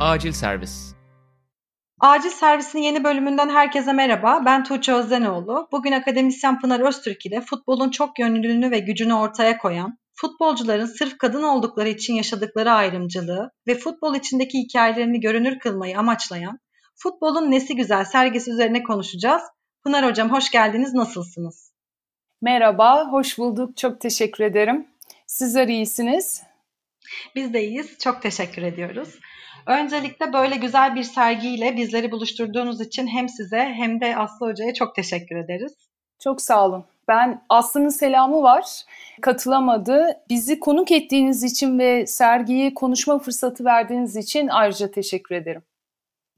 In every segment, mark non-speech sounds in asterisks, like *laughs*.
Acil Servis Acil Servis'in yeni bölümünden herkese merhaba. Ben Tuğçe Özdenoğlu. Bugün akademisyen Pınar Öztürk ile futbolun çok yönlülüğünü ve gücünü ortaya koyan, futbolcuların sırf kadın oldukları için yaşadıkları ayrımcılığı ve futbol içindeki hikayelerini görünür kılmayı amaçlayan Futbolun Nesi Güzel sergisi üzerine konuşacağız. Pınar Hocam hoş geldiniz, nasılsınız? Merhaba, hoş bulduk. Çok teşekkür ederim. Sizler iyisiniz. Biz de iyiyiz. Çok teşekkür ediyoruz. Öncelikle böyle güzel bir sergiyle bizleri buluşturduğunuz için hem size hem de Aslı Hoca'ya çok teşekkür ederiz. Çok sağ olun. Ben Aslı'nın selamı var. Katılamadı. Bizi konuk ettiğiniz için ve sergiyi konuşma fırsatı verdiğiniz için ayrıca teşekkür ederim.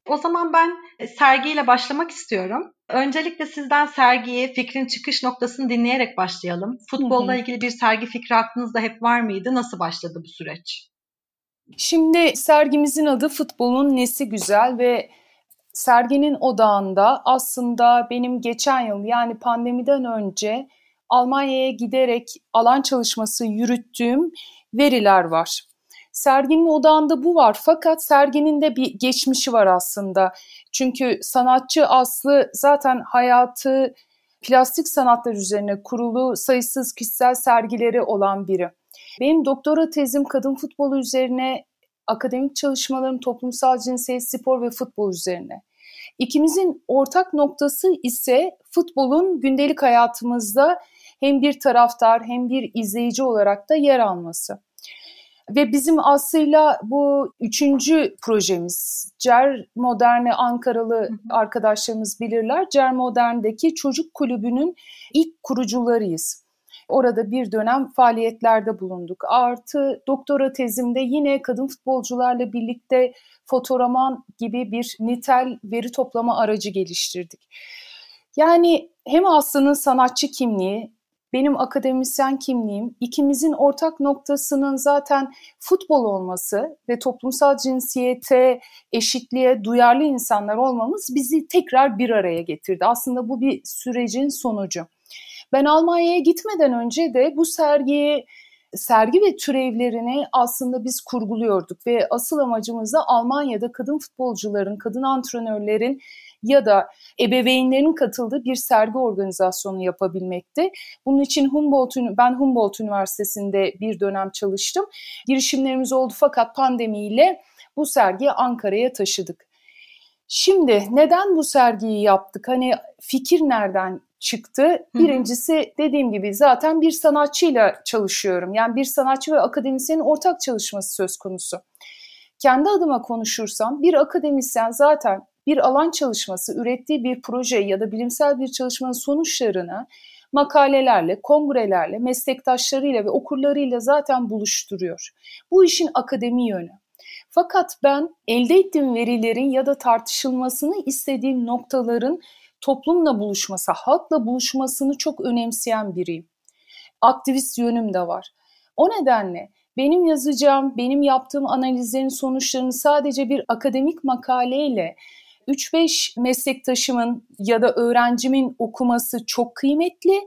O zaman ben sergiyle başlamak istiyorum. Öncelikle sizden sergiyi, fikrin çıkış noktasını dinleyerek başlayalım. Futbolla ilgili bir sergi fikri aklınızda hep var mıydı? Nasıl başladı bu süreç? Şimdi sergimizin adı Futbolun Nesi Güzel ve serginin odağında aslında benim geçen yıl yani pandemiden önce Almanya'ya giderek alan çalışması yürüttüğüm veriler var. Serginin odağında bu var fakat serginin de bir geçmişi var aslında. Çünkü sanatçı Aslı zaten hayatı plastik sanatlar üzerine kurulu sayısız kişisel sergileri olan biri. Benim doktora tezim kadın futbolu üzerine, akademik çalışmalarım toplumsal cinsiyet, spor ve futbol üzerine. İkimizin ortak noktası ise futbolun gündelik hayatımızda hem bir taraftar hem bir izleyici olarak da yer alması. Ve bizim aslıyla bu üçüncü projemiz. Cer Modern'e Ankaralı arkadaşlarımız bilirler. Cer Modern'deki çocuk kulübünün ilk kurucularıyız. Orada bir dönem faaliyetlerde bulunduk. Artı doktora tezimde yine kadın futbolcularla birlikte fotoraman gibi bir nitel veri toplama aracı geliştirdik. Yani hem Aslı'nın sanatçı kimliği benim akademisyen kimliğim, ikimizin ortak noktasının zaten futbol olması ve toplumsal cinsiyete, eşitliğe duyarlı insanlar olmamız bizi tekrar bir araya getirdi. Aslında bu bir sürecin sonucu. Ben Almanya'ya gitmeden önce de bu sergiyi sergi ve türevlerini aslında biz kurguluyorduk ve asıl amacımız da Almanya'da kadın futbolcuların, kadın antrenörlerin ya da ebeveynlerin katıldığı bir sergi organizasyonu yapabilmekti. Bunun için Humboldt, ben Humboldt Üniversitesi'nde bir dönem çalıştım. Girişimlerimiz oldu fakat pandemiyle bu sergiyi Ankara'ya taşıdık. Şimdi neden bu sergiyi yaptık? Hani fikir nereden çıktı? Birincisi dediğim gibi zaten bir sanatçıyla çalışıyorum. Yani bir sanatçı ve akademisyenin ortak çalışması söz konusu. Kendi adıma konuşursam bir akademisyen zaten bir alan çalışması, ürettiği bir proje ya da bilimsel bir çalışmanın sonuçlarını makalelerle, kongrelerle, meslektaşlarıyla ve okurlarıyla zaten buluşturuyor. Bu işin akademi yönü. Fakat ben elde ettiğim verilerin ya da tartışılmasını istediğim noktaların toplumla buluşması, halkla buluşmasını çok önemseyen biriyim. Aktivist yönüm de var. O nedenle benim yazacağım, benim yaptığım analizlerin sonuçlarını sadece bir akademik makaleyle 3-5 meslektaşımın ya da öğrencimin okuması çok kıymetli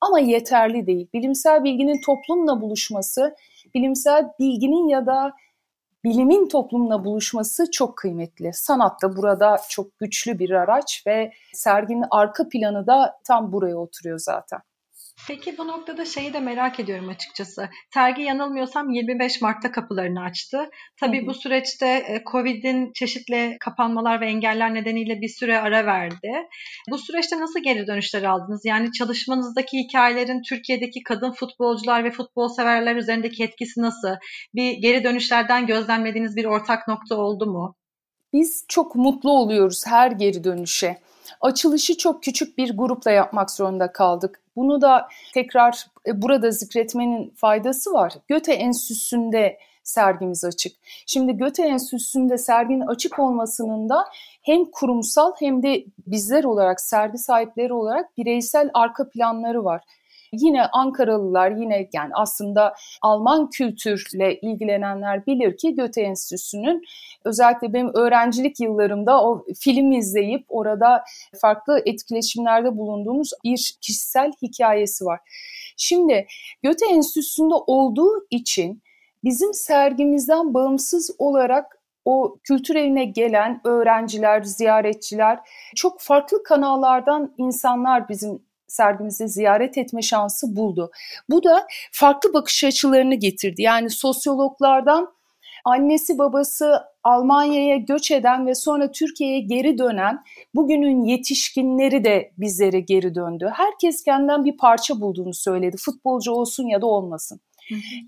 ama yeterli değil. Bilimsel bilginin toplumla buluşması, bilimsel bilginin ya da bilimin toplumla buluşması çok kıymetli. Sanat da burada çok güçlü bir araç ve serginin arka planı da tam buraya oturuyor zaten. Peki bu noktada şeyi de merak ediyorum açıkçası. Sergi yanılmıyorsam 25 Mart'ta kapılarını açtı. Tabii hı hı. bu süreçte e, Covid'in çeşitli kapanmalar ve engeller nedeniyle bir süre ara verdi. Bu süreçte nasıl geri dönüşler aldınız? Yani çalışmanızdaki hikayelerin Türkiye'deki kadın futbolcular ve futbol severler üzerindeki etkisi nasıl? Bir geri dönüşlerden gözlemlediğiniz bir ortak nokta oldu mu? Biz çok mutlu oluyoruz her geri dönüşe. Açılışı çok küçük bir grupla yapmak zorunda kaldık. Bunu da tekrar e, burada zikretmenin faydası var. Göte Enstitüsü'nde sergimiz açık. Şimdi Göte Enstitüsü'nde serginin açık olmasının da hem kurumsal hem de bizler olarak sergi sahipleri olarak bireysel arka planları var. Yine Ankaralılar yine yani aslında Alman kültürle ilgilenenler bilir ki Göte Enstitüsü'nün özellikle benim öğrencilik yıllarımda o film izleyip orada farklı etkileşimlerde bulunduğumuz bir kişisel hikayesi var. Şimdi Göte Enstitüsü'nde olduğu için bizim sergimizden bağımsız olarak o kültür evine gelen öğrenciler, ziyaretçiler, çok farklı kanallardan insanlar bizim sergimizi ziyaret etme şansı buldu. Bu da farklı bakış açılarını getirdi. Yani sosyologlardan annesi babası Almanya'ya göç eden ve sonra Türkiye'ye geri dönen bugünün yetişkinleri de bizlere geri döndü. Herkes kendinden bir parça bulduğunu söyledi. Futbolcu olsun ya da olmasın.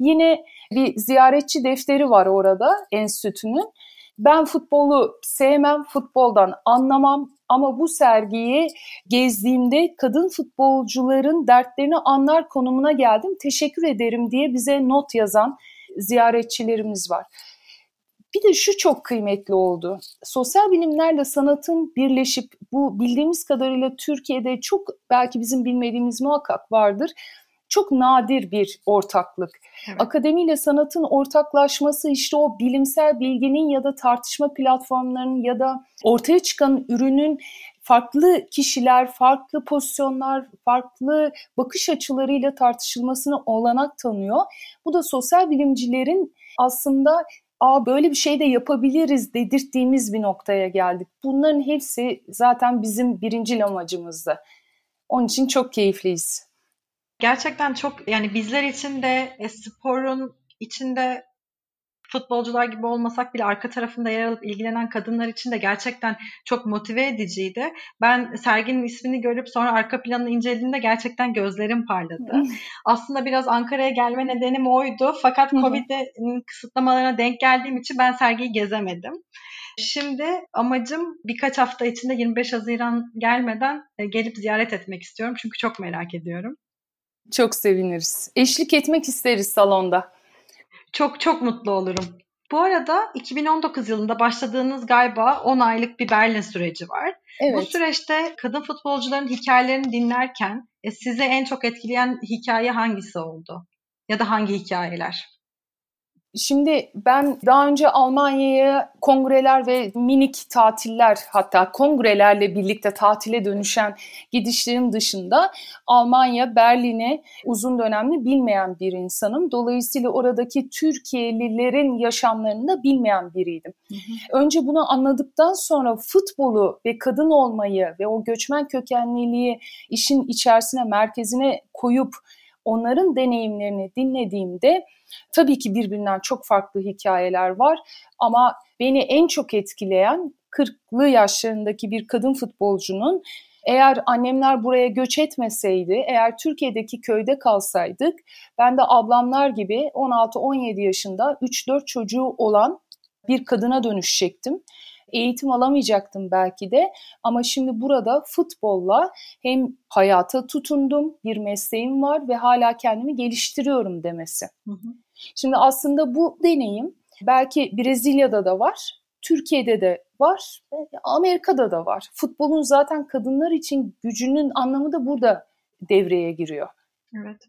Yine bir ziyaretçi defteri var orada enstitünün. Ben futbolu sevmem, futboldan anlamam ama bu sergiyi gezdiğimde kadın futbolcuların dertlerini anlar konumuna geldim. Teşekkür ederim diye bize not yazan ziyaretçilerimiz var. Bir de şu çok kıymetli oldu. Sosyal bilimlerle sanatın birleşip bu bildiğimiz kadarıyla Türkiye'de çok belki bizim bilmediğimiz muhakkak vardır çok nadir bir ortaklık. Evet. Akademiyle sanatın ortaklaşması işte o bilimsel bilginin ya da tartışma platformlarının ya da ortaya çıkan ürünün farklı kişiler, farklı pozisyonlar, farklı bakış açılarıyla tartışılmasını olanak tanıyor. Bu da sosyal bilimcilerin aslında Aa böyle bir şey de yapabiliriz dedirttiğimiz bir noktaya geldik. Bunların hepsi zaten bizim birinci amacımızdı. Onun için çok keyifliyiz. Gerçekten çok yani bizler için de e, sporun içinde futbolcular gibi olmasak bile arka tarafında yer alıp ilgilenen kadınlar için de gerçekten çok motive ediciydi. Ben serginin ismini görüp sonra arka planını incelediğimde gerçekten gözlerim parladı. Aslında biraz Ankara'ya gelme nedenim oydu. Fakat Covid'in kısıtlamalarına denk geldiğim için ben sergiyi gezemedim. Şimdi amacım birkaç hafta içinde 25 Haziran gelmeden e, gelip ziyaret etmek istiyorum. Çünkü çok merak ediyorum. Çok seviniriz. Eşlik etmek isteriz salonda. Çok çok mutlu olurum. Bu arada 2019 yılında başladığınız galiba 10 aylık bir Berlin süreci var. Evet. Bu süreçte kadın futbolcuların hikayelerini dinlerken e, sizi en çok etkileyen hikaye hangisi oldu? Ya da hangi hikayeler? Şimdi ben daha önce Almanya'ya kongreler ve minik tatiller hatta kongrelerle birlikte tatile dönüşen gidişlerim dışında Almanya, Berlin'e uzun dönemli bilmeyen bir insanım. Dolayısıyla oradaki Türkiye'lilerin yaşamlarını da bilmeyen biriydim. Hı hı. Önce bunu anladıktan sonra futbolu ve kadın olmayı ve o göçmen kökenliliği işin içerisine, merkezine koyup onların deneyimlerini dinlediğimde tabii ki birbirinden çok farklı hikayeler var. Ama beni en çok etkileyen 40'lı yaşlarındaki bir kadın futbolcunun eğer annemler buraya göç etmeseydi, eğer Türkiye'deki köyde kalsaydık, ben de ablamlar gibi 16-17 yaşında 3-4 çocuğu olan bir kadına dönüşecektim eğitim alamayacaktım belki de ama şimdi burada futbolla hem hayata tutundum, bir mesleğim var ve hala kendimi geliştiriyorum demesi. Hı hı. Şimdi aslında bu deneyim belki Brezilya'da da var, Türkiye'de de var, Amerika'da da var. Futbolun zaten kadınlar için gücünün anlamı da burada devreye giriyor. Evet.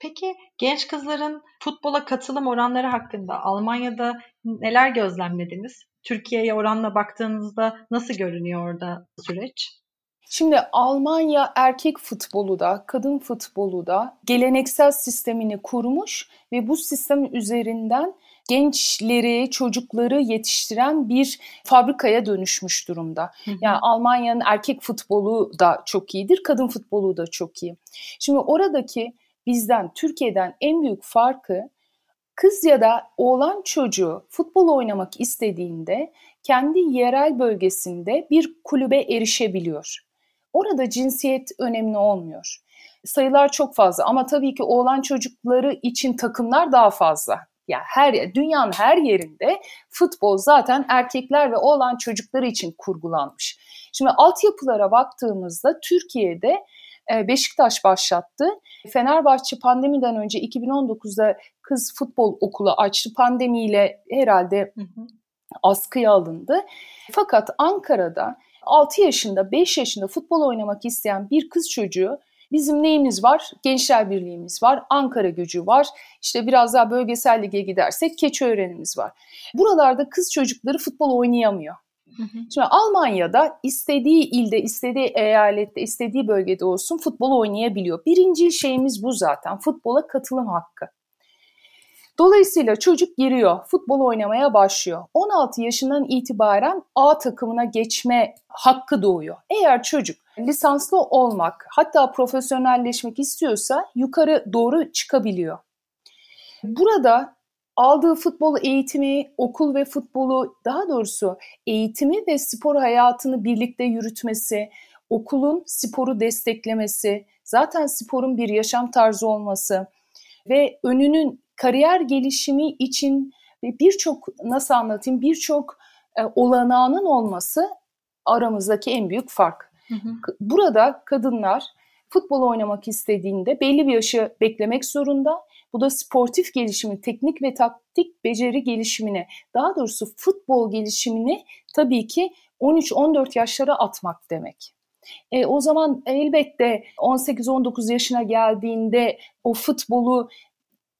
Peki genç kızların futbola katılım oranları hakkında Almanya'da neler gözlemlediniz? Türkiye'ye oranla baktığınızda nasıl görünüyor orada süreç? Şimdi Almanya erkek futbolu da, kadın futbolu da geleneksel sistemini kurmuş ve bu sistem üzerinden gençleri, çocukları yetiştiren bir fabrikaya dönüşmüş durumda. Yani Almanya'nın erkek futbolu da çok iyidir, kadın futbolu da çok iyi. Şimdi oradaki bizden, Türkiye'den en büyük farkı kız ya da oğlan çocuğu futbol oynamak istediğinde kendi yerel bölgesinde bir kulübe erişebiliyor. Orada cinsiyet önemli olmuyor. Sayılar çok fazla ama tabii ki oğlan çocukları için takımlar daha fazla. Ya yani her dünyanın her yerinde futbol zaten erkekler ve oğlan çocukları için kurgulanmış. Şimdi altyapılara baktığımızda Türkiye'de Beşiktaş başlattı. Fenerbahçe pandemiden önce 2019'da kız futbol okulu açtı. Pandemiyle herhalde askıya alındı. Fakat Ankara'da 6 yaşında, 5 yaşında futbol oynamak isteyen bir kız çocuğu Bizim neyimiz var? Gençler Birliğimiz var, Ankara gücü var. İşte biraz daha bölgesel lige gidersek Keçiören'imiz var. Buralarda kız çocukları futbol oynayamıyor. Şimdi Almanya'da istediği ilde, istediği eyalette, istediği bölgede olsun futbol oynayabiliyor. Birinci şeyimiz bu zaten. Futbola katılım hakkı. Dolayısıyla çocuk giriyor, futbol oynamaya başlıyor. 16 yaşından itibaren A takımına geçme hakkı doğuyor. Eğer çocuk lisanslı olmak, hatta profesyonelleşmek istiyorsa yukarı doğru çıkabiliyor. Burada aldığı futbol eğitimi, okul ve futbolu daha doğrusu eğitimi ve spor hayatını birlikte yürütmesi, okulun sporu desteklemesi, zaten sporun bir yaşam tarzı olması ve önünün kariyer gelişimi için birçok nasıl anlatayım birçok e, olanağının olması aramızdaki en büyük fark. Hı hı. Burada kadınlar futbol oynamak istediğinde belli bir yaşı beklemek zorunda. Bu da sportif gelişimi, teknik ve taktik beceri gelişimine, daha doğrusu futbol gelişimini tabii ki 13-14 yaşlara atmak demek. E, o zaman elbette 18-19 yaşına geldiğinde o futbolu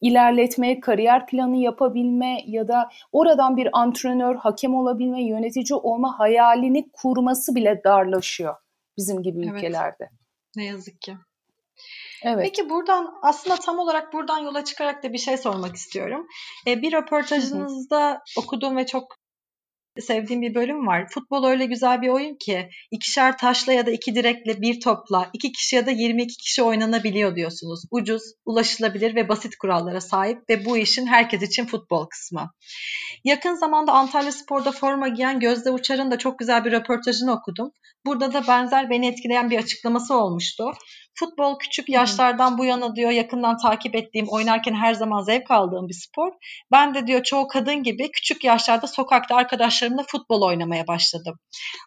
ilerletme, kariyer planı yapabilme ya da oradan bir antrenör, hakem olabilme, yönetici olma hayalini kurması bile darlaşıyor bizim gibi evet. ülkelerde. Ne yazık ki. Evet. Peki buradan aslında tam olarak buradan yola çıkarak da bir şey sormak istiyorum. Ee, bir röportajınızda okuduğum ve çok sevdiğim bir bölüm var. Futbol öyle güzel bir oyun ki ikişer taşla ya da iki direkle bir topla iki kişi ya da 22 kişi oynanabiliyor diyorsunuz. Ucuz, ulaşılabilir ve basit kurallara sahip ve bu işin herkes için futbol kısmı. Yakın zamanda Antalya Spor'da forma giyen Gözde Uçar'ın da çok güzel bir röportajını okudum. Burada da benzer beni etkileyen bir açıklaması olmuştu. Futbol küçük yaşlardan bu yana diyor yakından takip ettiğim, oynarken her zaman zevk aldığım bir spor. Ben de diyor çoğu kadın gibi küçük yaşlarda sokakta arkadaşlarımla futbol oynamaya başladım.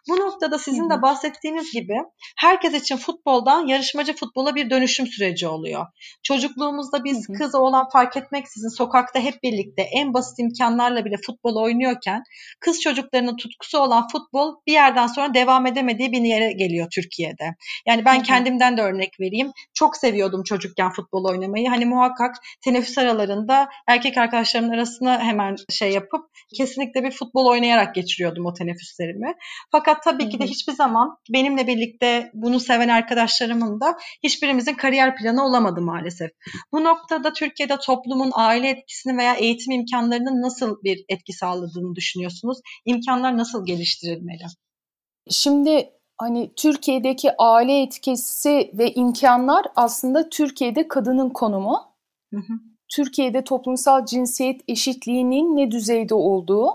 Bu noktada sizin de bahsettiğiniz gibi herkes için futboldan yarışmacı futbola bir dönüşüm süreci oluyor. Çocukluğumuzda biz kız oğlan fark etmeksizin sokakta hep birlikte en basit imkanlarla bile futbol oynuyorken kız çocuklarının tutkusu olan futbol bir yerden sonra devam edemediği bir yere geliyor Türkiye'de. Yani ben kendimden de örnek vereyim. Çok seviyordum çocukken futbol oynamayı. Hani muhakkak teneffüs aralarında erkek arkadaşlarımın arasına hemen şey yapıp kesinlikle bir futbol oynayarak geçiriyordum o teneffüslerimi. Fakat tabii ki de hiçbir zaman benimle birlikte bunu seven arkadaşlarımın da hiçbirimizin kariyer planı olamadı maalesef. Bu noktada Türkiye'de toplumun aile etkisini veya eğitim imkanlarının nasıl bir etki sağladığını düşünüyorsunuz? İmkanlar nasıl geliştirilmeli? Şimdi hani Türkiye'deki aile etkisi ve imkanlar aslında Türkiye'de kadının konumu. Hı hı. Türkiye'de toplumsal cinsiyet eşitliğinin ne düzeyde olduğu,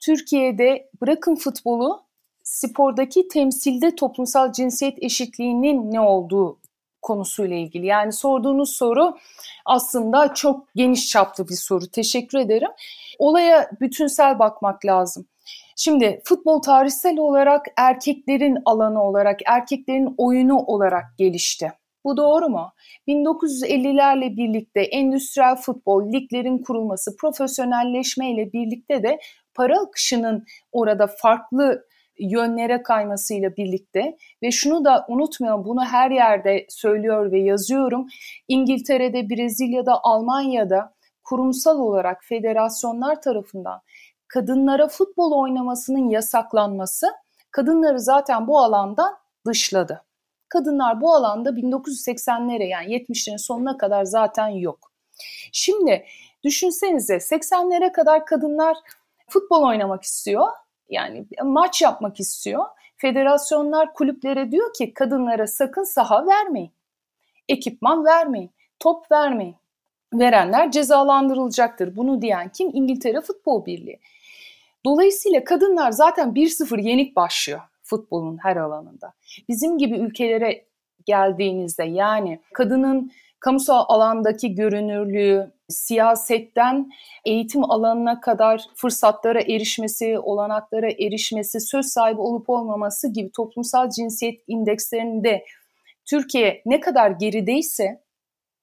Türkiye'de bırakın futbolu, spordaki temsilde toplumsal cinsiyet eşitliğinin ne olduğu konusuyla ilgili. Yani sorduğunuz soru aslında çok geniş çaplı bir soru. Teşekkür ederim. Olaya bütünsel bakmak lazım. Şimdi futbol tarihsel olarak erkeklerin alanı olarak, erkeklerin oyunu olarak gelişti. Bu doğru mu? 1950'lerle birlikte endüstriyel futbol, liglerin kurulması, profesyonelleşme ile birlikte de para akışının orada farklı yönlere kaymasıyla birlikte ve şunu da unutmayalım bunu her yerde söylüyor ve yazıyorum. İngiltere'de, Brezilya'da, Almanya'da kurumsal olarak federasyonlar tarafından kadınlara futbol oynamasının yasaklanması kadınları zaten bu alandan dışladı. Kadınlar bu alanda 1980'lere yani 70'lerin sonuna kadar zaten yok. Şimdi düşünsenize 80'lere kadar kadınlar futbol oynamak istiyor. Yani maç yapmak istiyor. Federasyonlar kulüplere diyor ki kadınlara sakın saha vermeyin. Ekipman vermeyin. Top vermeyin. Verenler cezalandırılacaktır. Bunu diyen kim? İngiltere Futbol Birliği. Dolayısıyla kadınlar zaten 1-0 yenik başlıyor futbolun her alanında. Bizim gibi ülkelere geldiğinizde yani kadının kamusal alandaki görünürlüğü, siyasetten eğitim alanına kadar fırsatlara erişmesi, olanaklara erişmesi, söz sahibi olup olmaması gibi toplumsal cinsiyet indekslerinde Türkiye ne kadar gerideyse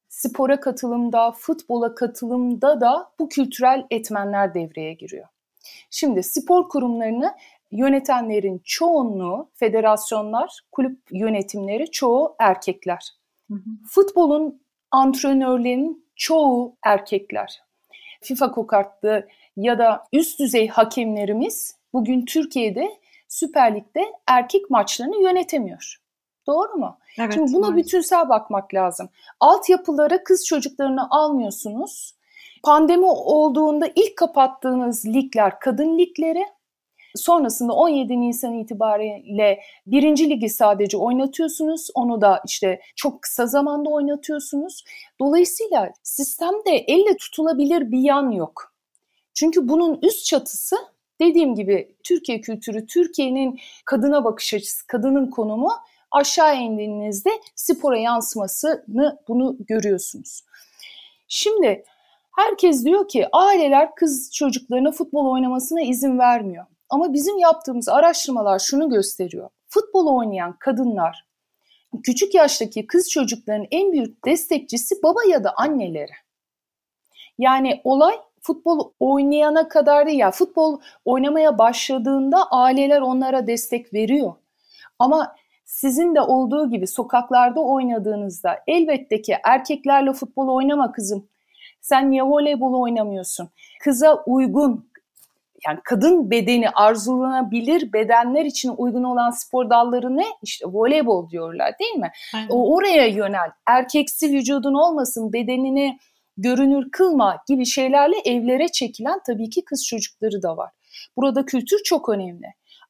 spora katılımda, futbola katılımda da bu kültürel etmenler devreye giriyor. Şimdi spor kurumlarını yönetenlerin çoğunluğu, federasyonlar, kulüp yönetimleri çoğu erkekler. Hı hı. Futbolun antrenörlerinin çoğu erkekler. FIFA kokartlı ya da üst düzey hakemlerimiz bugün Türkiye'de Süper Lig'de erkek maçlarını yönetemiyor. Doğru mu? Evet, Şimdi buna maalesef. bütünsel bakmak lazım. Altyapılara kız çocuklarını almıyorsunuz Pandemi olduğunda ilk kapattığınız ligler kadın ligleri. Sonrasında 17 Nisan itibariyle birinci ligi sadece oynatıyorsunuz. Onu da işte çok kısa zamanda oynatıyorsunuz. Dolayısıyla sistemde elle tutulabilir bir yan yok. Çünkü bunun üst çatısı dediğim gibi Türkiye kültürü, Türkiye'nin kadına bakış açısı, kadının konumu aşağı indiğinizde spora yansımasını bunu görüyorsunuz. Şimdi herkes diyor ki aileler kız çocuklarına futbol oynamasına izin vermiyor. Ama bizim yaptığımız araştırmalar şunu gösteriyor. Futbol oynayan kadınlar küçük yaştaki kız çocukların en büyük destekçisi baba ya da anneleri. Yani olay futbol oynayana kadar değil ya futbol oynamaya başladığında aileler onlara destek veriyor. Ama sizin de olduğu gibi sokaklarda oynadığınızda elbette ki erkeklerle futbol oynama kızım. Sen niye voleybol oynamıyorsun? Kıza uygun yani kadın bedeni arzulanabilir bedenler için uygun olan spor dalları ne? İşte voleybol diyorlar değil mi? Aynen. O oraya yönel. Erkeksi vücudun olmasın, bedenini görünür kılma gibi şeylerle evlere çekilen tabii ki kız çocukları da var. Burada kültür çok önemli.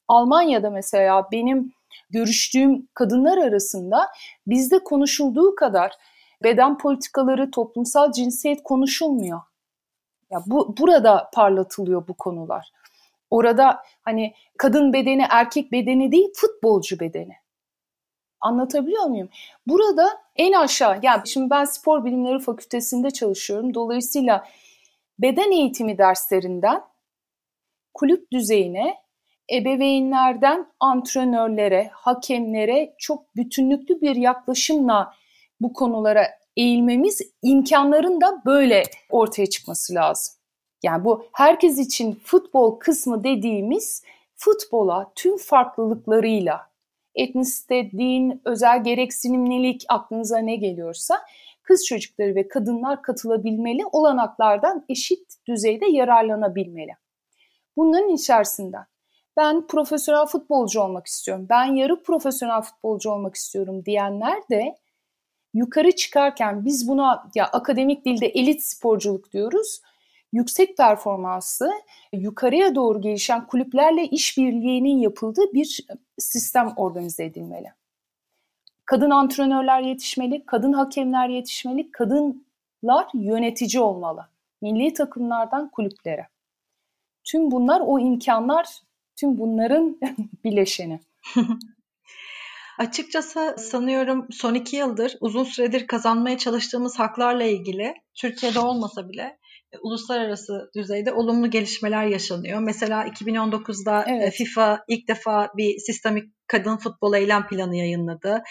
Almanya'da mesela benim görüştüğüm kadınlar arasında bizde konuşulduğu kadar beden politikaları, toplumsal cinsiyet konuşulmuyor. Ya bu burada parlatılıyor bu konular. Orada hani kadın bedeni erkek bedeni değil futbolcu bedeni. Anlatabiliyor muyum? Burada en aşağı yani şimdi ben spor bilimleri fakültesinde çalışıyorum. Dolayısıyla beden eğitimi derslerinden kulüp düzeyine ebeveynlerden antrenörlere, hakemlere çok bütünlüklü bir yaklaşımla bu konulara eğilmemiz imkanların da böyle ortaya çıkması lazım. Yani bu herkes için futbol kısmı dediğimiz futbola tüm farklılıklarıyla etnisite, din, özel gereksinimlilik aklınıza ne geliyorsa kız çocukları ve kadınlar katılabilmeli, olanaklardan eşit düzeyde yararlanabilmeli. Bunların içerisinden ben profesyonel futbolcu olmak istiyorum, ben yarı profesyonel futbolcu olmak istiyorum diyenler de yukarı çıkarken biz buna ya akademik dilde elit sporculuk diyoruz. Yüksek performanslı, yukarıya doğru gelişen kulüplerle işbirliğinin yapıldığı bir sistem organize edilmeli. Kadın antrenörler yetişmeli, kadın hakemler yetişmeli, kadınlar yönetici olmalı. Milli takımlardan kulüplere. Tüm bunlar o imkanlar, tüm bunların *laughs* bileşeni. *laughs* Açıkçası sanıyorum son iki yıldır uzun süredir kazanmaya çalıştığımız haklarla ilgili Türkiye'de olmasa bile e, uluslararası düzeyde olumlu gelişmeler yaşanıyor. Mesela 2019'da e, evet. FIFA ilk defa bir sistemik kadın futbol eylem planı yayınladı.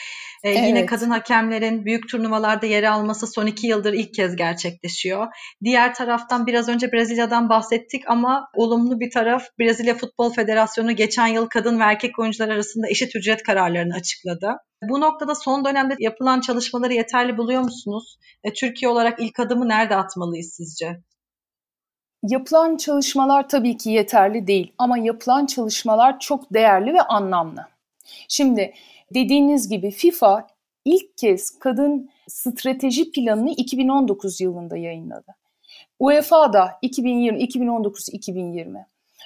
Ee, evet. Yine kadın hakemlerin büyük turnuvalarda yer alması son iki yıldır ilk kez gerçekleşiyor. Diğer taraftan biraz önce Brezilya'dan bahsettik ama olumlu bir taraf Brezilya Futbol Federasyonu geçen yıl kadın ve erkek oyuncular arasında eşit ücret kararlarını açıkladı. Bu noktada son dönemde yapılan çalışmaları yeterli buluyor musunuz? E, Türkiye olarak ilk adımı nerede atmalıyız sizce? Yapılan çalışmalar tabii ki yeterli değil ama yapılan çalışmalar çok değerli ve anlamlı. Şimdi dediğiniz gibi FIFA ilk kez kadın strateji planını 2019 yılında yayınladı. UEFA da 2020, 2019-2020.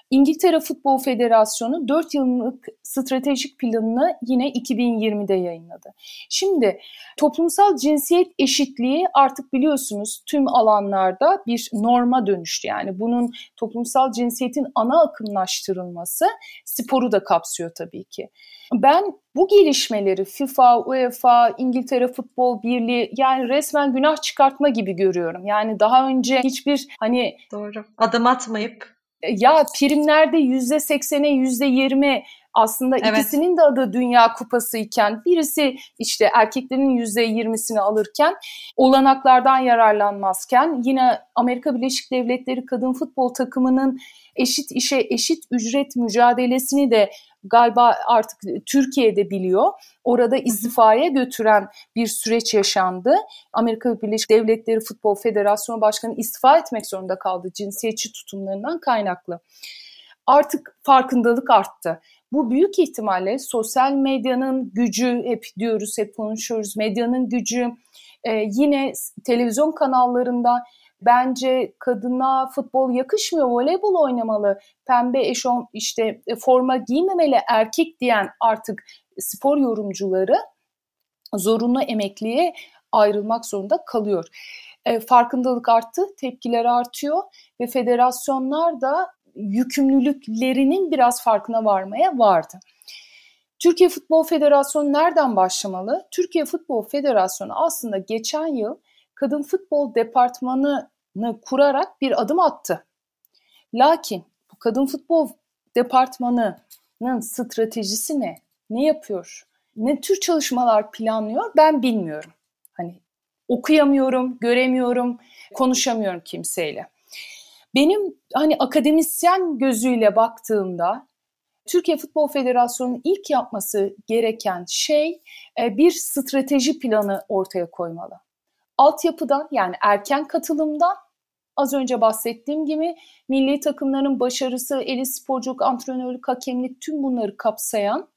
İngiltere Futbol Federasyonu 4 yıllık stratejik planını yine 2020'de yayınladı. Şimdi toplumsal cinsiyet eşitliği artık biliyorsunuz tüm alanlarda bir norma dönüştü. Yani bunun toplumsal cinsiyetin ana akımlaştırılması sporu da kapsıyor tabii ki. Ben bu gelişmeleri FIFA, UEFA, İngiltere Futbol Birliği yani resmen günah çıkartma gibi görüyorum. Yani daha önce hiçbir hani doğru adım atmayıp ya primlerde yüzde seksene yüzde yirmi aslında evet. ikisinin de adı Dünya Kupası iken birisi işte erkeklerin yüzde yirmisini alırken olanaklardan yararlanmazken yine Amerika Birleşik Devletleri kadın futbol takımının eşit işe eşit ücret mücadelesini de galiba artık Türkiye'de biliyor. Orada istifaya götüren bir süreç yaşandı. Amerika Birleşik Devletleri Futbol Federasyonu Başkanı istifa etmek zorunda kaldı cinsiyetçi tutumlarından kaynaklı. Artık farkındalık arttı. Bu büyük ihtimalle sosyal medyanın gücü, hep diyoruz, hep konuşuyoruz, medyanın gücü, e, yine televizyon kanallarında Bence kadına futbol yakışmıyor, voleybol oynamalı, pembe eşon işte e, forma giymemeli erkek diyen artık spor yorumcuları zorunlu emekliye ayrılmak zorunda kalıyor. E, farkındalık arttı, tepkiler artıyor ve federasyonlar da yükümlülüklerinin biraz farkına varmaya vardı. Türkiye Futbol Federasyonu nereden başlamalı? Türkiye Futbol Federasyonu aslında geçen yıl kadın futbol departmanını kurarak bir adım attı. Lakin bu kadın futbol departmanının stratejisi ne? Ne yapıyor? Ne tür çalışmalar planlıyor? Ben bilmiyorum. Hani okuyamıyorum, göremiyorum, konuşamıyorum kimseyle. Benim hani akademisyen gözüyle baktığımda Türkiye Futbol Federasyonu'nun ilk yapması gereken şey e, bir strateji planı ortaya koymalı. Altyapıdan yani erken katılımdan az önce bahsettiğim gibi milli takımların başarısı, elit sporculuk, antrenörlük, hakemlik tüm bunları kapsayan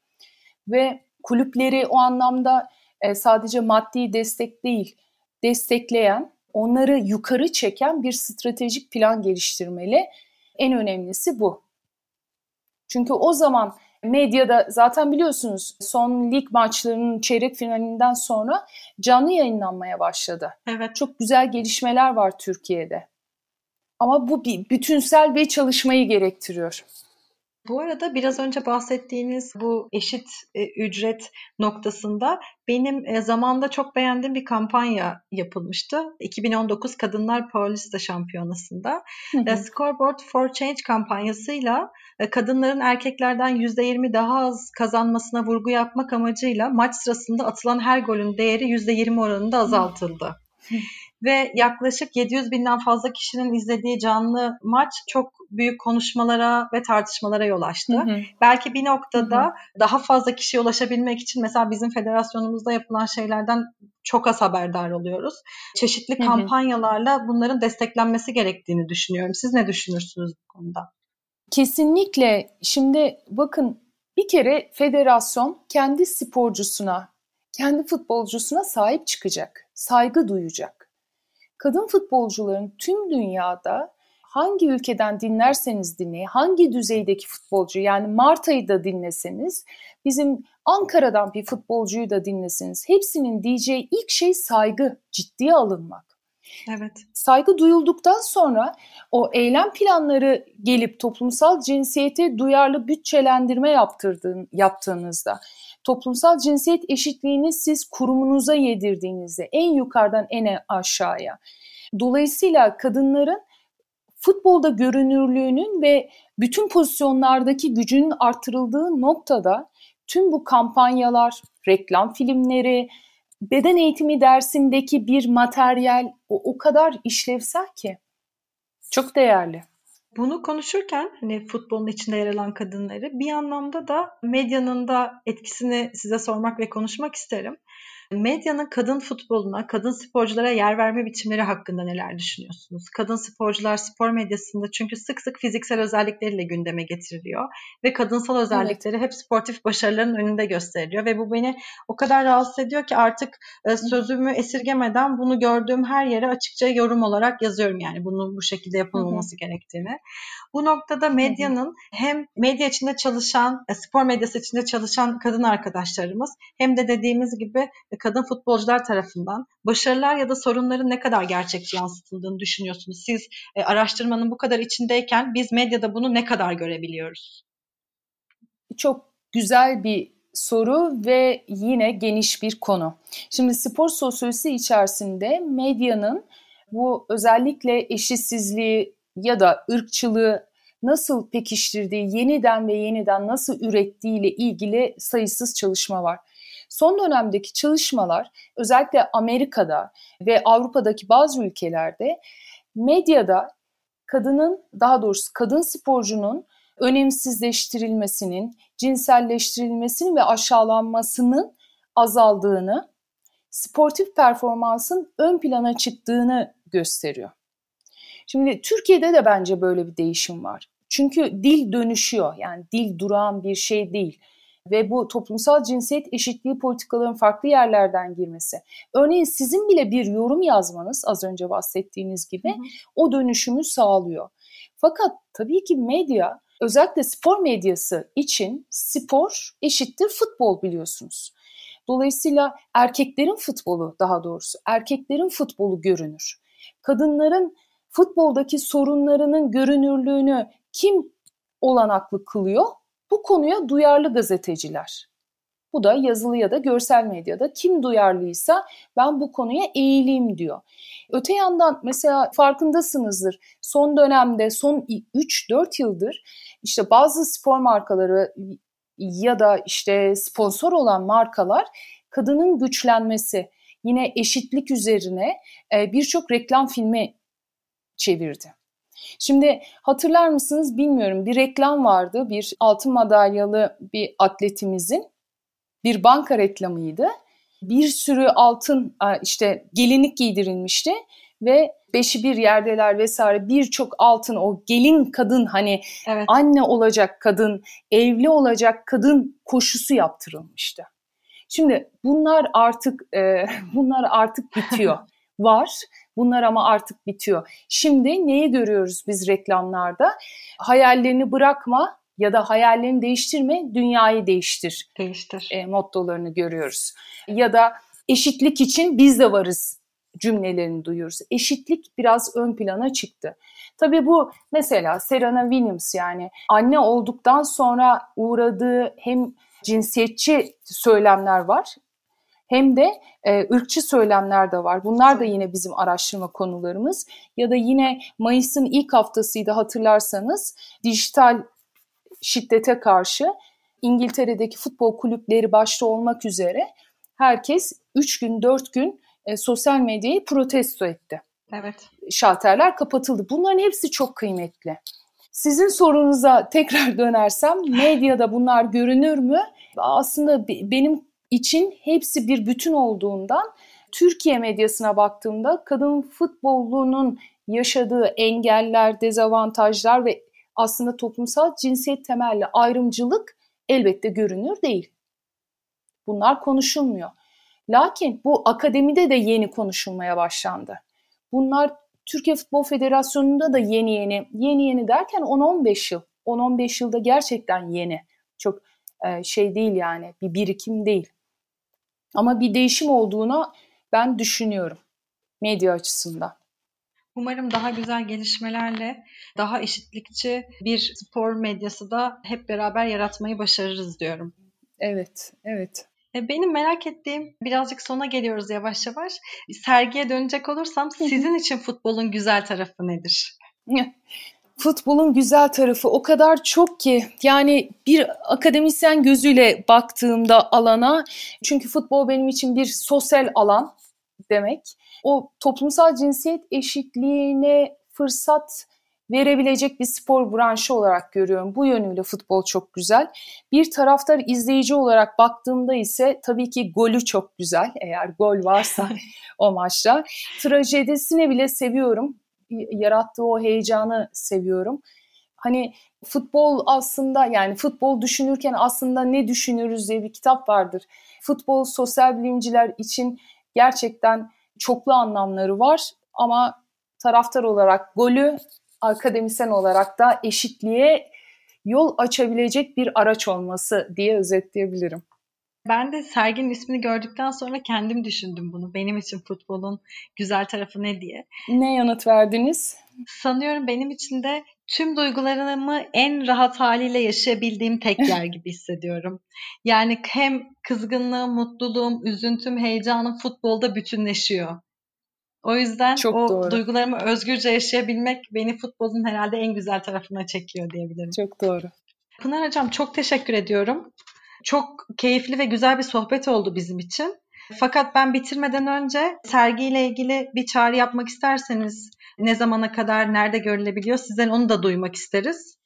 ve kulüpleri o anlamda e, sadece maddi destek değil, destekleyen, onları yukarı çeken bir stratejik plan geliştirmeli. En önemlisi bu. Çünkü o zaman medyada zaten biliyorsunuz son lig maçlarının çeyrek finalinden sonra canlı yayınlanmaya başladı. Evet. Çok güzel gelişmeler var Türkiye'de. Ama bu bir bütünsel bir çalışmayı gerektiriyor. Bu arada biraz önce bahsettiğiniz bu eşit e, ücret noktasında benim e, zamanda çok beğendiğim bir kampanya yapılmıştı. 2019 Kadınlar Paulista Şampiyonası'nda. Hı hı. E, Scoreboard for Change kampanyasıyla kadınların erkeklerden %20 daha az kazanmasına vurgu yapmak amacıyla maç sırasında atılan her golün değeri %20 oranında azaltıldı. Hı ve yaklaşık 700 binden fazla kişinin izlediği canlı maç çok büyük konuşmalara ve tartışmalara yol açtı. Hı hı. Belki bir noktada hı hı. daha fazla kişiye ulaşabilmek için mesela bizim federasyonumuzda yapılan şeylerden çok az haberdar oluyoruz. Çeşitli hı hı. kampanyalarla bunların desteklenmesi gerektiğini düşünüyorum. Siz ne düşünürsünüz bu konuda? Kesinlikle. Şimdi bakın bir kere federasyon kendi sporcusuna, kendi futbolcusuna sahip çıkacak, saygı duyacak kadın futbolcuların tüm dünyada hangi ülkeden dinlerseniz dinleyin, hangi düzeydeki futbolcu yani Marta'yı da dinleseniz, bizim Ankara'dan bir futbolcuyu da dinleseniz hepsinin diyeceği ilk şey saygı, ciddiye alınmak. Evet. Saygı duyulduktan sonra o eylem planları gelip toplumsal cinsiyete duyarlı bütçelendirme yaptırdığın, yaptığınızda toplumsal cinsiyet eşitliğini siz kurumunuza yedirdiğinizde en yukarıdan en aşağıya. Dolayısıyla kadınların futbolda görünürlüğünün ve bütün pozisyonlardaki gücünün artırıldığı noktada tüm bu kampanyalar, reklam filmleri, beden eğitimi dersindeki bir materyal o, o kadar işlevsel ki. Çok değerli. Bunu konuşurken hani futbolun içinde yer alan kadınları bir anlamda da medyanın da etkisini size sormak ve konuşmak isterim. Medyanın kadın futboluna, kadın sporculara yer verme biçimleri hakkında neler düşünüyorsunuz? Kadın sporcular spor medyasında çünkü sık sık fiziksel özellikleriyle gündeme getiriliyor ve kadınsal özellikleri evet. hep sportif başarıların önünde gösteriliyor ve bu beni o kadar rahatsız ediyor ki artık e, sözümü esirgemeden bunu gördüğüm her yere açıkça yorum olarak yazıyorum yani bunun bu şekilde yapılmaması gerektiğini. Bu noktada medyanın hem medya içinde çalışan, e, spor medyası içinde çalışan kadın arkadaşlarımız hem de dediğimiz gibi kadın futbolcular tarafından başarılar ya da sorunların ne kadar gerçekçi yansıtıldığını düşünüyorsunuz? Siz e, araştırmanın bu kadar içindeyken biz medyada bunu ne kadar görebiliyoruz? Çok güzel bir soru ve yine geniş bir konu. Şimdi spor sosyolojisi içerisinde medyanın bu özellikle eşitsizliği ya da ırkçılığı nasıl pekiştirdiği, yeniden ve yeniden nasıl ürettiği ile ilgili sayısız çalışma var. Son dönemdeki çalışmalar özellikle Amerika'da ve Avrupa'daki bazı ülkelerde medyada kadının daha doğrusu kadın sporcunun önemsizleştirilmesinin, cinselleştirilmesinin ve aşağılanmasının azaldığını, sportif performansın ön plana çıktığını gösteriyor. Şimdi Türkiye'de de bence böyle bir değişim var. Çünkü dil dönüşüyor. Yani dil durağan bir şey değil. Ve bu toplumsal cinsiyet eşitliği politikaların farklı yerlerden girmesi. Örneğin sizin bile bir yorum yazmanız az önce bahsettiğiniz gibi hı hı. o dönüşümü sağlıyor. Fakat tabii ki medya özellikle spor medyası için spor eşittir futbol biliyorsunuz. Dolayısıyla erkeklerin futbolu daha doğrusu erkeklerin futbolu görünür. Kadınların futboldaki sorunlarının görünürlüğünü kim olanaklı kılıyor? Bu konuya duyarlı gazeteciler. Bu da yazılı ya da görsel medyada kim duyarlıysa ben bu konuya eğileyim diyor. Öte yandan mesela farkındasınızdır son dönemde son 3-4 yıldır işte bazı spor markaları ya da işte sponsor olan markalar kadının güçlenmesi yine eşitlik üzerine e, birçok reklam filmi çevirdi. Şimdi hatırlar mısınız bilmiyorum bir reklam vardı bir altın madalyalı bir atletimizin bir banka reklamıydı. Bir sürü altın işte gelinlik giydirilmişti ve beşi bir yerdeler vesaire birçok altın o gelin kadın hani evet. anne olacak kadın, evli olacak kadın koşusu yaptırılmıştı. Şimdi bunlar artık e, *laughs* bunlar artık bitiyor. *laughs* Var. Bunlar ama artık bitiyor. Şimdi neyi görüyoruz biz reklamlarda? Hayallerini bırakma, ya da hayallerini değiştirme, dünyayı değiştir. Değiştir. E, mottolarını görüyoruz. Ya da eşitlik için biz de varız cümlelerini duyuyoruz. Eşitlik biraz ön plana çıktı. Tabii bu mesela Serena Williams yani anne olduktan sonra uğradığı hem cinsiyetçi söylemler var hem de e, ırkçı söylemler de var. Bunlar da yine bizim araştırma konularımız. Ya da yine Mayıs'ın ilk haftasıydı hatırlarsanız dijital şiddete karşı İngiltere'deki futbol kulüpleri başta olmak üzere herkes 3 gün 4 gün e, sosyal medyayı protesto etti. Evet. Şalterler kapatıldı. Bunların hepsi çok kıymetli. Sizin sorunuza tekrar *laughs* dönersem medyada bunlar görünür mü? Aslında benim için hepsi bir bütün olduğundan Türkiye medyasına baktığımda kadın futbolunun yaşadığı engeller, dezavantajlar ve aslında toplumsal cinsiyet temelli ayrımcılık elbette görünür değil. Bunlar konuşulmuyor. Lakin bu akademide de yeni konuşulmaya başlandı. Bunlar Türkiye Futbol Federasyonu'nda da yeni yeni, yeni yeni derken 10-15 yıl. 10-15 yılda gerçekten yeni. Çok e, şey değil yani bir birikim değil. Ama bir değişim olduğuna ben düşünüyorum medya açısından. Umarım daha güzel gelişmelerle daha eşitlikçi bir spor medyası da hep beraber yaratmayı başarırız diyorum. Evet, evet. E, benim merak ettiğim birazcık sona geliyoruz yavaş yavaş. Sergiye dönecek olursam sizin için futbolun güzel tarafı nedir? *laughs* Futbolun güzel tarafı o kadar çok ki yani bir akademisyen gözüyle baktığımda alana çünkü futbol benim için bir sosyal alan demek o toplumsal cinsiyet eşitliğine fırsat verebilecek bir spor branşı olarak görüyorum. Bu yönüyle futbol çok güzel. Bir taraftar izleyici olarak baktığımda ise tabii ki golü çok güzel. Eğer gol varsa *laughs* o maçta. Trajedisini bile seviyorum. Yarattığı o heyecanı seviyorum. Hani futbol aslında yani futbol düşünürken aslında ne düşünürüz diye bir kitap vardır. Futbol sosyal bilimciler için gerçekten çoklu anlamları var ama taraftar olarak golü akademisyen olarak da eşitliğe yol açabilecek bir araç olması diye özetleyebilirim. Ben de serginin ismini gördükten sonra kendim düşündüm bunu. Benim için futbolun güzel tarafı ne diye. Ne yanıt verdiniz? Sanıyorum benim için de tüm duygularımı en rahat haliyle yaşayabildiğim tek *laughs* yer gibi hissediyorum. Yani hem kızgınlığım, mutluluğum, üzüntüm, heyecanım futbolda bütünleşiyor. O yüzden Çok o doğru. duygularımı özgürce yaşayabilmek beni futbolun herhalde en güzel tarafına çekiyor diyebilirim. Çok doğru. Pınar Hocam çok teşekkür ediyorum. Çok keyifli ve güzel bir sohbet oldu bizim için. Fakat ben bitirmeden önce sergiyle ilgili bir çağrı yapmak isterseniz ne zamana kadar, nerede görülebiliyor sizden onu da duymak isteriz.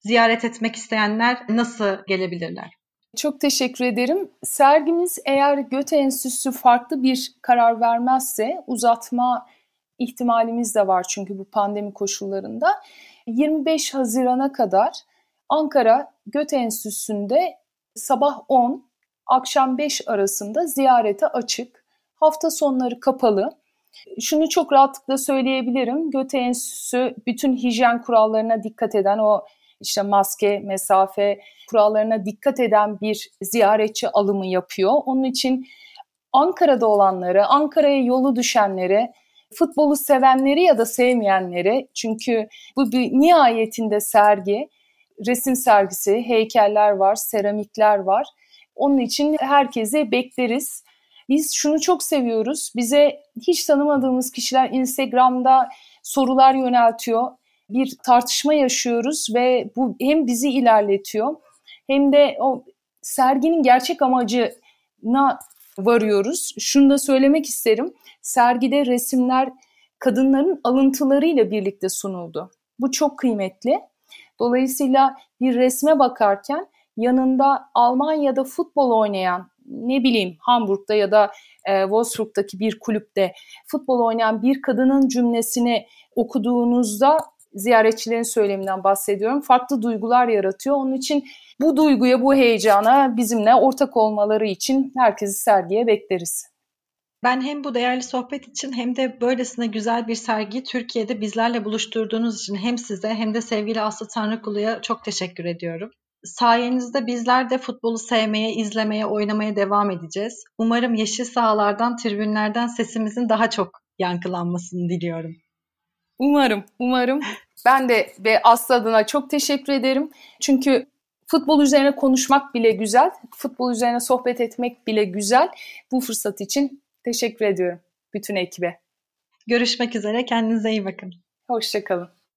Ziyaret etmek isteyenler nasıl gelebilirler? Çok teşekkür ederim. Sergimiz eğer Göte Enstitüsü farklı bir karar vermezse uzatma ihtimalimiz de var çünkü bu pandemi koşullarında. 25 Haziran'a kadar Ankara Göte Enstitüsü'nde sabah 10, akşam 5 arasında ziyarete açık. Hafta sonları kapalı. Şunu çok rahatlıkla söyleyebilirim. Göte Enstitüsü bütün hijyen kurallarına dikkat eden o işte maske, mesafe kurallarına dikkat eden bir ziyaretçi alımı yapıyor. Onun için Ankara'da olanları, Ankara'ya yolu düşenlere, futbolu sevenleri ya da sevmeyenleri çünkü bu bir nihayetinde sergi, resim sergisi, heykeller var, seramikler var. Onun için herkese bekleriz. Biz şunu çok seviyoruz. Bize hiç tanımadığımız kişiler Instagram'da sorular yöneltiyor. Bir tartışma yaşıyoruz ve bu hem bizi ilerletiyor hem de o serginin gerçek amacına varıyoruz. Şunu da söylemek isterim. Sergide resimler kadınların alıntılarıyla birlikte sunuldu. Bu çok kıymetli. Dolayısıyla bir resme bakarken yanında Almanya'da futbol oynayan ne bileyim Hamburg'da ya da e, Wolfsburg'daki bir kulüpte futbol oynayan bir kadının cümlesini okuduğunuzda ziyaretçilerin söyleminden bahsediyorum. Farklı duygular yaratıyor. Onun için bu duyguya, bu heyecana bizimle ortak olmaları için herkesi sergiye bekleriz. Ben hem bu değerli sohbet için hem de böylesine güzel bir sergiyi Türkiye'de bizlerle buluşturduğunuz için hem size hem de sevgili Aslı Tanrıkulu'ya çok teşekkür ediyorum. Sayenizde bizler de futbolu sevmeye, izlemeye, oynamaya devam edeceğiz. Umarım yeşil sahalardan, tribünlerden sesimizin daha çok yankılanmasını diliyorum. Umarım, umarım. Ben de ve Aslı adına çok teşekkür ederim. Çünkü futbol üzerine konuşmak bile güzel, futbol üzerine sohbet etmek bile güzel. Bu fırsat için teşekkür ediyorum bütün ekibe. Görüşmek üzere, kendinize iyi bakın. Hoşçakalın.